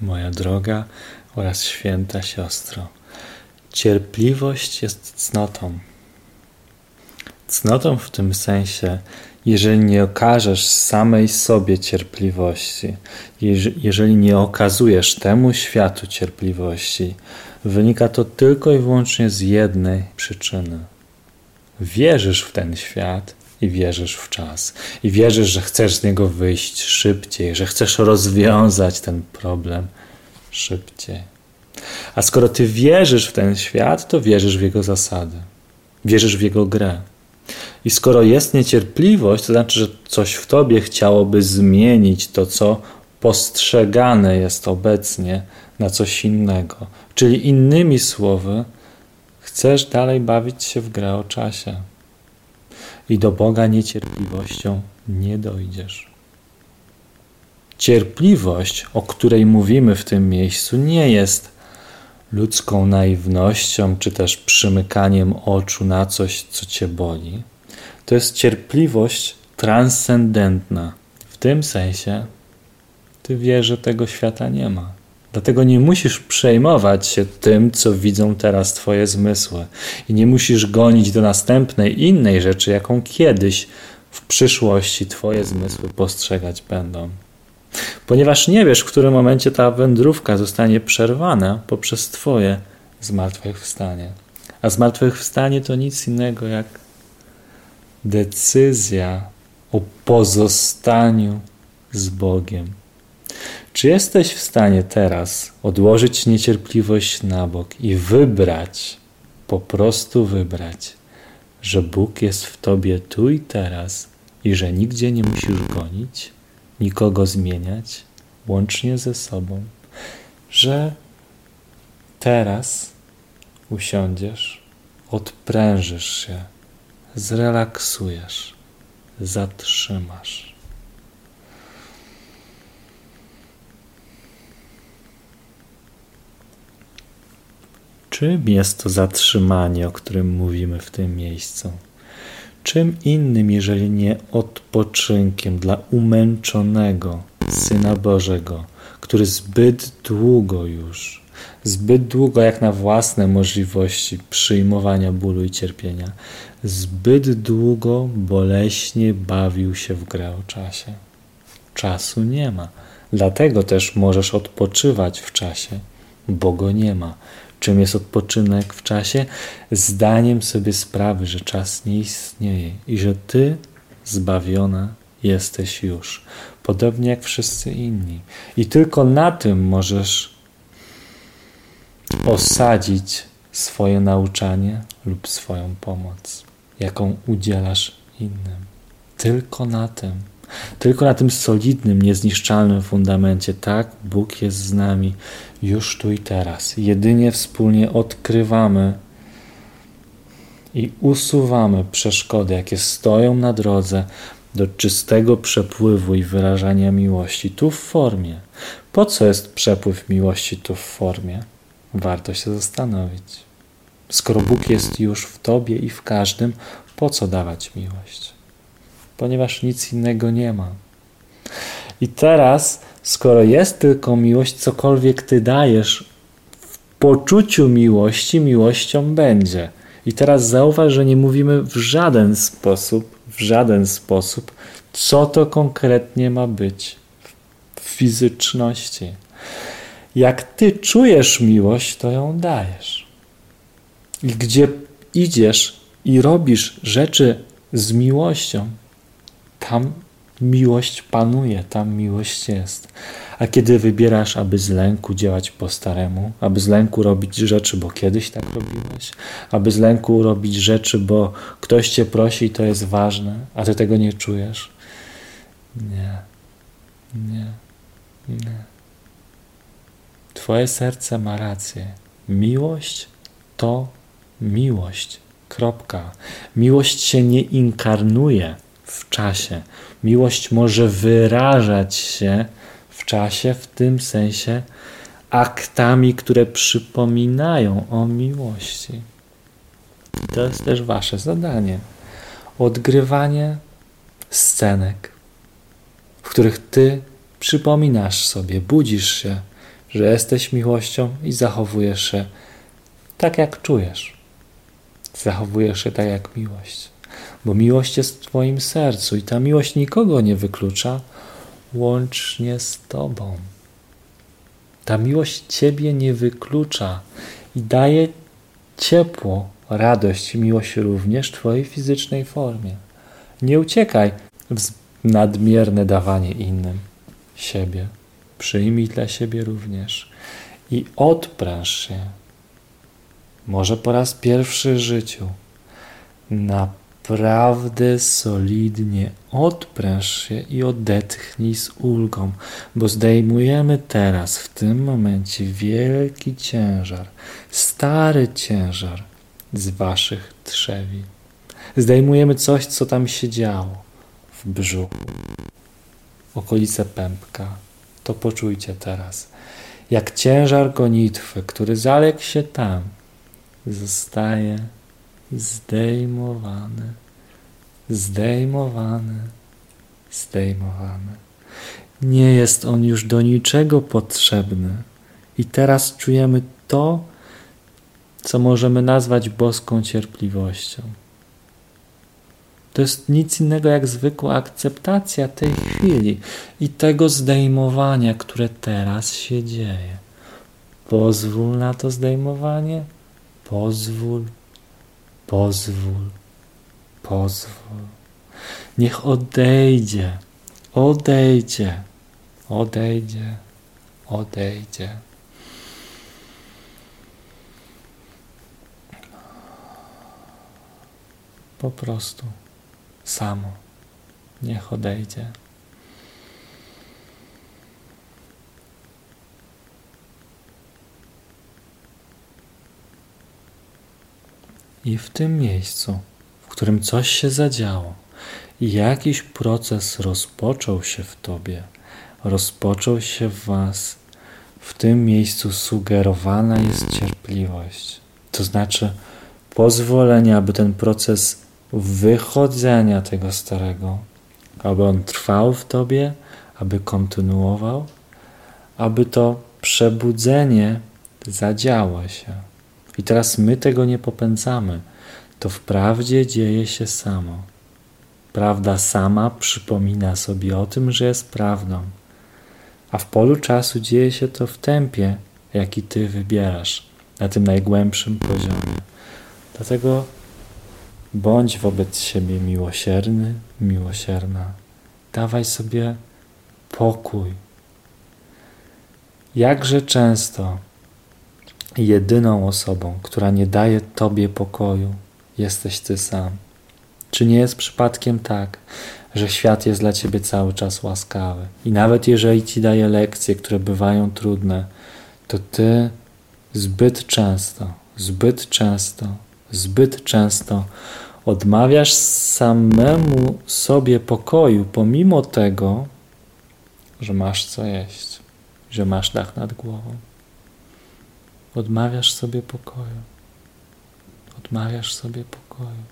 moja droga oraz święta siostro. Cierpliwość jest cnotą. Cnotą w tym sensie, jeżeli nie okażesz samej sobie cierpliwości, jeżeli nie okazujesz temu światu cierpliwości, wynika to tylko i wyłącznie z jednej przyczyny. Wierzysz w ten świat i wierzysz w czas. I wierzysz, że chcesz z niego wyjść szybciej, że chcesz rozwiązać ten problem szybciej. A skoro ty wierzysz w ten świat, to wierzysz w jego zasady. Wierzysz w jego grę. I skoro jest niecierpliwość, to znaczy, że coś w tobie chciałoby zmienić to, co postrzegane jest obecnie na coś innego. Czyli innymi słowy, chcesz dalej bawić się w grę o czasie. I do Boga niecierpliwością nie dojdziesz. Cierpliwość, o której mówimy w tym miejscu, nie jest ludzką naiwnością, czy też przymykaniem oczu na coś, co cię boli. To jest cierpliwość transcendentna. W tym sensie ty wiesz, że tego świata nie ma. Dlatego nie musisz przejmować się tym, co widzą teraz Twoje zmysły, i nie musisz gonić do następnej innej rzeczy, jaką kiedyś w przyszłości Twoje zmysły postrzegać będą. Ponieważ nie wiesz, w którym momencie ta wędrówka zostanie przerwana poprzez Twoje zmartwychwstanie. A zmartwychwstanie to nic innego jak decyzja o pozostaniu z Bogiem. Czy jesteś w stanie teraz odłożyć niecierpliwość na bok i wybrać, po prostu wybrać, że Bóg jest w tobie tu i teraz i że nigdzie nie musisz gonić, nikogo zmieniać, łącznie ze sobą, że teraz usiądziesz, odprężysz się, zrelaksujesz, zatrzymasz. Czym jest to zatrzymanie, o którym mówimy w tym miejscu? Czym innym, jeżeli nie odpoczynkiem dla umęczonego Syna Bożego, który zbyt długo już, zbyt długo jak na własne możliwości przyjmowania bólu i cierpienia, zbyt długo boleśnie bawił się w grę o czasie. Czasu nie ma. Dlatego też możesz odpoczywać w czasie, bo go nie ma. Czym jest odpoczynek w czasie? Zdaniem sobie sprawy, że czas nie istnieje i że Ty zbawiona jesteś już, podobnie jak wszyscy inni. I tylko na tym możesz osadzić swoje nauczanie lub swoją pomoc, jaką udzielasz innym. Tylko na tym. Tylko na tym solidnym, niezniszczalnym fundamencie, tak, Bóg jest z nami już tu i teraz. Jedynie wspólnie odkrywamy i usuwamy przeszkody, jakie stoją na drodze do czystego przepływu i wyrażania miłości, tu w formie. Po co jest przepływ miłości tu w formie? Warto się zastanowić. Skoro Bóg jest już w Tobie i w każdym, po co dawać miłość? Ponieważ nic innego nie ma. I teraz skoro jest tylko miłość, cokolwiek ty dajesz w poczuciu miłości, miłością będzie. I teraz zauważ, że nie mówimy w żaden sposób, w żaden sposób, co to konkretnie ma być w fizyczności. Jak ty czujesz miłość, to ją dajesz. I gdzie idziesz i robisz rzeczy z miłością, tam miłość panuje, tam miłość jest. A kiedy wybierasz, aby z lęku działać po staremu, aby z lęku robić rzeczy, bo kiedyś tak robiłeś, aby z lęku robić rzeczy, bo ktoś cię prosi i to jest ważne, a ty tego nie czujesz, nie, nie, nie. Twoje serce ma rację. Miłość to miłość. Kropka. Miłość się nie inkarnuje w czasie. Miłość może wyrażać się w czasie, w tym sensie aktami, które przypominają o miłości. To jest też Wasze zadanie. Odgrywanie scenek, w których Ty przypominasz sobie, budzisz się że jesteś miłością i zachowujesz się tak, jak czujesz. Zachowujesz się tak, jak miłość. Bo miłość jest w Twoim sercu i ta miłość nikogo nie wyklucza, łącznie z Tobą. Ta miłość Ciebie nie wyklucza i daje ciepło, radość miłość również Twojej fizycznej formie. Nie uciekaj w nadmierne dawanie innym siebie. Przyjmij dla siebie również i odpręż się. Może po raz pierwszy w życiu naprawdę solidnie odpręż się i odetchnij z ulgą, bo zdejmujemy teraz, w tym momencie, wielki ciężar, stary ciężar z waszych trzewi. Zdejmujemy coś, co tam się działo w brzuchu, okolice pępka. To poczujcie teraz. Jak ciężar gonitwy, który zaległ się tam, zostaje zdejmowany, zdejmowany, zdejmowany. Nie jest on już do niczego potrzebny. I teraz czujemy to, co możemy nazwać boską cierpliwością. To jest nic innego jak zwykła akceptacja tej chwili i tego zdejmowania, które teraz się dzieje. Pozwól na to zdejmowanie, pozwól, pozwól, pozwól. Niech odejdzie, odejdzie, odejdzie, odejdzie. Po prostu samo. Niech odejdzie. I w tym miejscu, w którym coś się zadziało jakiś proces rozpoczął się w Tobie, rozpoczął się w Was, w tym miejscu sugerowana jest cierpliwość. To znaczy pozwolenie, aby ten proces wychodzenia tego starego, aby on trwał w tobie, aby kontynuował, aby to przebudzenie zadziało się. I teraz my tego nie popędzamy. To wprawdzie dzieje się samo. Prawda sama przypomina sobie o tym, że jest prawdą. A w polu czasu dzieje się to w tempie, jaki ty wybierasz, na tym najgłębszym poziomie. Dlatego Bądź wobec siebie miłosierny, miłosierna. Dawaj sobie pokój. Jakże często jedyną osobą, która nie daje Tobie pokoju, jesteś Ty sam. Czy nie jest przypadkiem tak, że świat jest dla Ciebie cały czas łaskawy i nawet jeżeli Ci daje lekcje, które bywają trudne, to Ty zbyt często, zbyt często zbyt często odmawiasz samemu sobie pokoju, pomimo tego, że masz co jeść, że masz dach nad głową. Odmawiasz sobie pokoju. Odmawiasz sobie pokoju.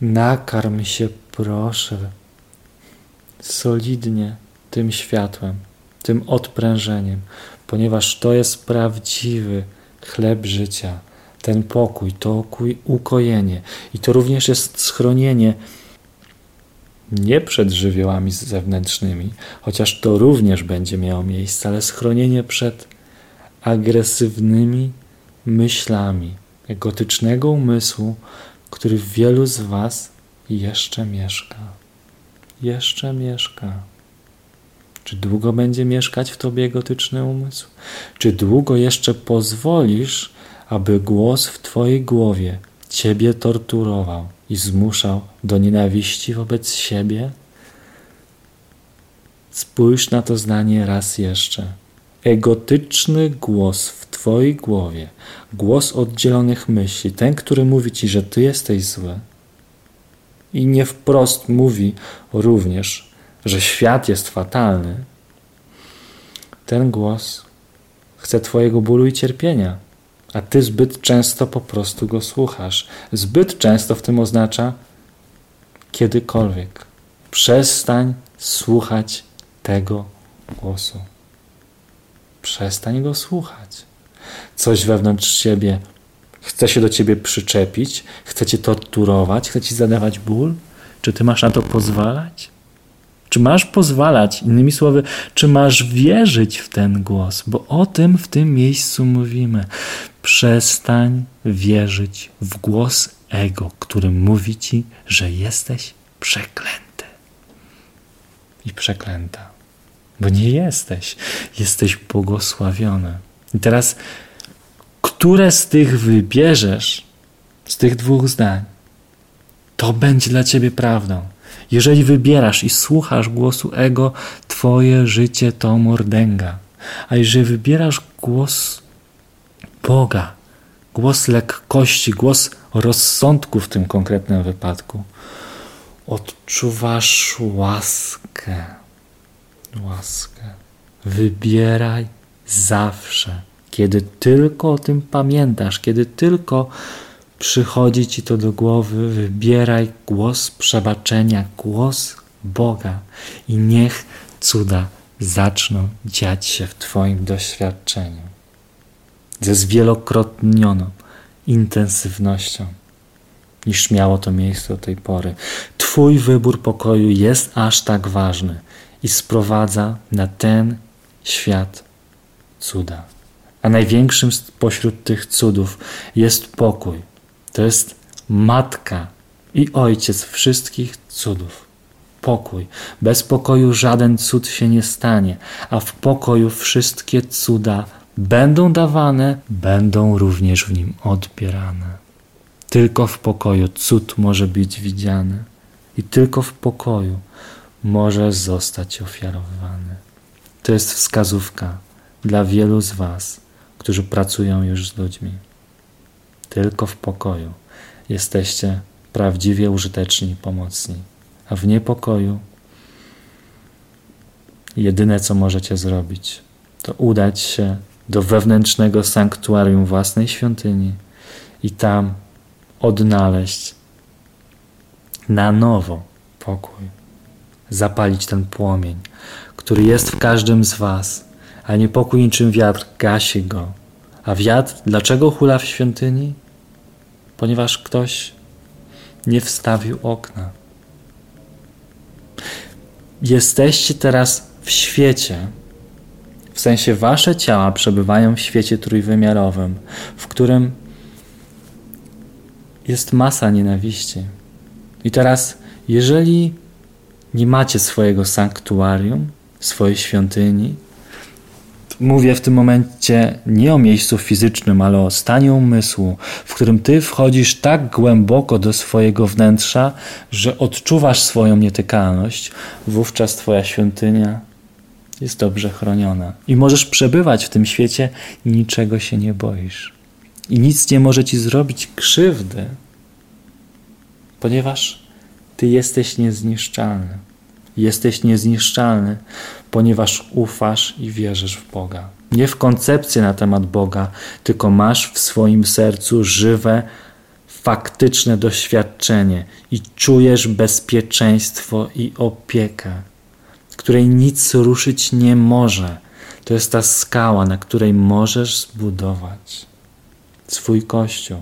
Nakarm się, proszę, solidnie tym światłem, tym odprężeniem, ponieważ to jest prawdziwy chleb życia ten pokój, to ukojenie. I to również jest schronienie nie przed żywiołami zewnętrznymi, chociaż to również będzie miało miejsce, ale schronienie przed agresywnymi myślami egotycznego umysłu, który w wielu z Was jeszcze mieszka. Jeszcze mieszka. Czy długo będzie mieszkać w Tobie egotyczny umysł? Czy długo jeszcze pozwolisz, aby głos w Twojej głowie Ciebie torturował i zmuszał do nienawiści wobec siebie? Spójrz na to zdanie raz jeszcze. Egotyczny głos w Twojej głowie, głos oddzielonych myśli, ten, który mówi Ci, że Ty jesteś zły, i nie wprost mówi również, że świat jest fatalny, ten głos chce Twojego bólu i cierpienia a ty zbyt często po prostu go słuchasz. Zbyt często w tym oznacza kiedykolwiek. Przestań słuchać tego głosu. Przestań go słuchać. Coś wewnątrz ciebie chce się do ciebie przyczepić, chce cię torturować, chce ci zadawać ból. Czy ty masz na to pozwalać? Czy masz pozwalać, innymi słowy, czy masz wierzyć w ten głos? Bo o tym w tym miejscu mówimy. Przestań wierzyć w głos ego, który mówi ci, że jesteś przeklęty i przeklęta. Bo nie jesteś, jesteś błogosławiony. I teraz, które z tych wybierzesz, z tych dwóch zdań, to będzie dla ciebie prawdą. Jeżeli wybierasz i słuchasz głosu ego, twoje życie to mordęga. A jeżeli wybierasz głos Boga, głos lekkości, głos rozsądku w tym konkretnym wypadku, odczuwasz łaskę. Łaskę. Wybieraj zawsze, kiedy tylko o tym pamiętasz, kiedy tylko przychodzi ci to do głowy, wybieraj głos przebaczenia, głos Boga i niech cuda zaczną dziać się w Twoim doświadczeniu ze zwielokrotnioną intensywnością niż miało to miejsce do tej pory. Twój wybór pokoju jest aż tak ważny i sprowadza na ten świat cuda. A największym pośród tych cudów jest pokój. To jest matka i ojciec wszystkich cudów. Pokój. Bez pokoju żaden cud się nie stanie, a w pokoju wszystkie cuda będą dawane, będą również w nim odbierane. Tylko w pokoju cud może być widziany i tylko w pokoju może zostać ofiarowany. To jest wskazówka dla wielu z Was, którzy pracują już z ludźmi. Tylko w pokoju jesteście prawdziwie użyteczni i pomocni, a w niepokoju jedyne co możecie zrobić, to udać się do wewnętrznego sanktuarium własnej świątyni i tam odnaleźć na nowo pokój, zapalić ten płomień, który jest w każdym z Was, a niepokój niczym wiatr gasi go. A wiatr dlaczego hula w świątyni? Ponieważ ktoś nie wstawił okna. Jesteście teraz w świecie, w sensie wasze ciała przebywają w świecie trójwymiarowym, w którym jest masa nienawiści. I teraz, jeżeli nie macie swojego sanktuarium, swojej świątyni, mówię w tym momencie nie o miejscu fizycznym, ale o stanie umysłu, w którym ty wchodzisz tak głęboko do swojego wnętrza, że odczuwasz swoją nietykalność, wówczas twoja świątynia jest dobrze chroniona. I możesz przebywać w tym świecie niczego się nie boisz. I nic nie może ci zrobić krzywdy, ponieważ ty jesteś niezniszczalny. Jesteś niezniszczalny, ponieważ ufasz i wierzysz w Boga. Nie w koncepcję na temat Boga, tylko masz w swoim sercu żywe, faktyczne doświadczenie i czujesz bezpieczeństwo i opiekę której nic ruszyć nie może. To jest ta skała, na której możesz zbudować swój kościół.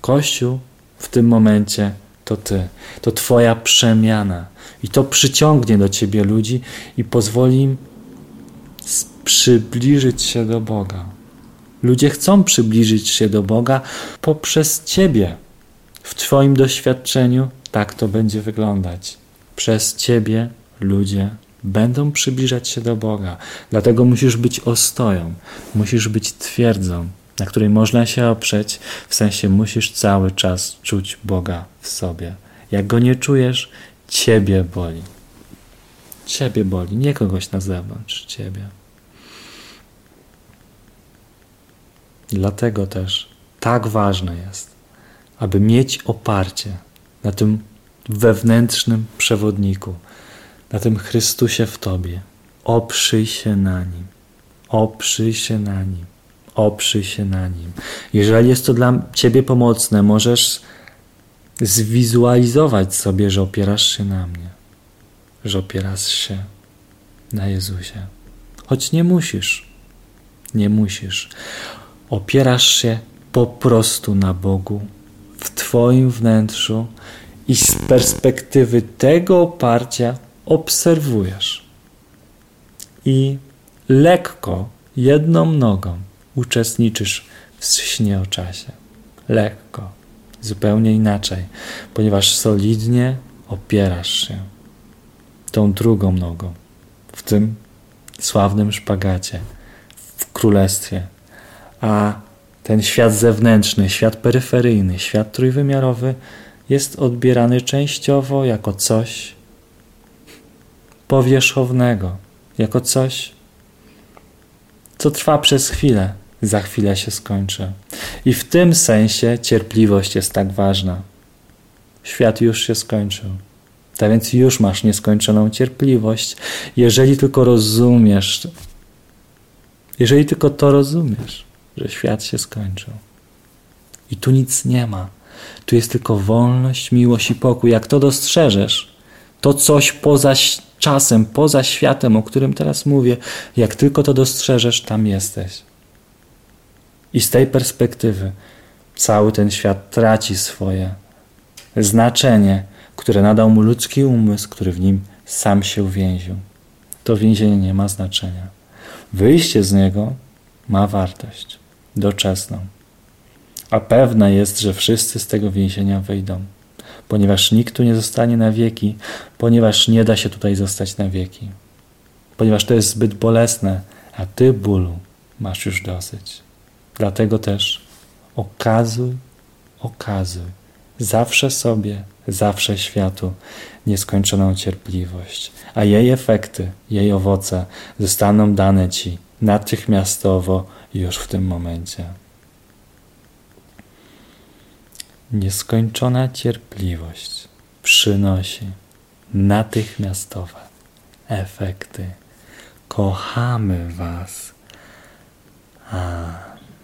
Kościół w tym momencie to Ty, to Twoja przemiana. I to przyciągnie do Ciebie ludzi i pozwoli im przybliżyć się do Boga. Ludzie chcą przybliżyć się do Boga poprzez Ciebie. W Twoim doświadczeniu tak to będzie wyglądać. Przez Ciebie ludzie będą przybliżać się do Boga. Dlatego musisz być ostoją, musisz być twierdzą, na której można się oprzeć, w sensie musisz cały czas czuć Boga w sobie. Jak go nie czujesz, ciebie boli. Ciebie boli, nie kogoś na zewnątrz, ciebie. Dlatego też tak ważne jest, aby mieć oparcie na tym wewnętrznym przewodniku, na tym Chrystusie w Tobie. Oprzyj się na Nim. Oprzyj się na Nim. Oprzyj się na Nim. Jeżeli jest to dla Ciebie pomocne, możesz zwizualizować sobie, że opierasz się na mnie, że opierasz się na Jezusie. Choć nie musisz. Nie musisz. Opierasz się po prostu na Bogu, w Twoim wnętrzu i z perspektywy tego oparcia obserwujesz. I lekko, jedną nogą uczestniczysz w śnie o czasie. Lekko, zupełnie inaczej, ponieważ solidnie opierasz się tą drugą nogą w tym sławnym szpagacie w królestwie, a ten świat zewnętrzny, świat peryferyjny, świat trójwymiarowy jest odbierany częściowo jako coś powierzchownego, jako coś, co trwa przez chwilę, za chwilę się skończy. I w tym sensie cierpliwość jest tak ważna. Świat już się skończył. Tak więc już masz nieskończoną cierpliwość, jeżeli tylko rozumiesz, jeżeli tylko to rozumiesz, że świat się skończył. I tu nic nie ma. Tu jest tylko wolność, miłość i pokój. Jak to dostrzeżesz, to coś poza czasem, poza światem, o którym teraz mówię, jak tylko to dostrzeżesz, tam jesteś. I z tej perspektywy cały ten świat traci swoje znaczenie, które nadał mu ludzki umysł, który w nim sam się uwięził. To więzienie nie ma znaczenia. Wyjście z niego ma wartość doczesną. A pewne jest, że wszyscy z tego więzienia wyjdą, ponieważ nikt tu nie zostanie na wieki, ponieważ nie da się tutaj zostać na wieki, ponieważ to jest zbyt bolesne, a ty bólu masz już dosyć. Dlatego też okazuj, okazuj zawsze sobie, zawsze światu nieskończoną cierpliwość, a jej efekty, jej owoce zostaną dane Ci natychmiastowo już w tym momencie. Nieskończona cierpliwość przynosi natychmiastowe efekty. Kochamy Was. A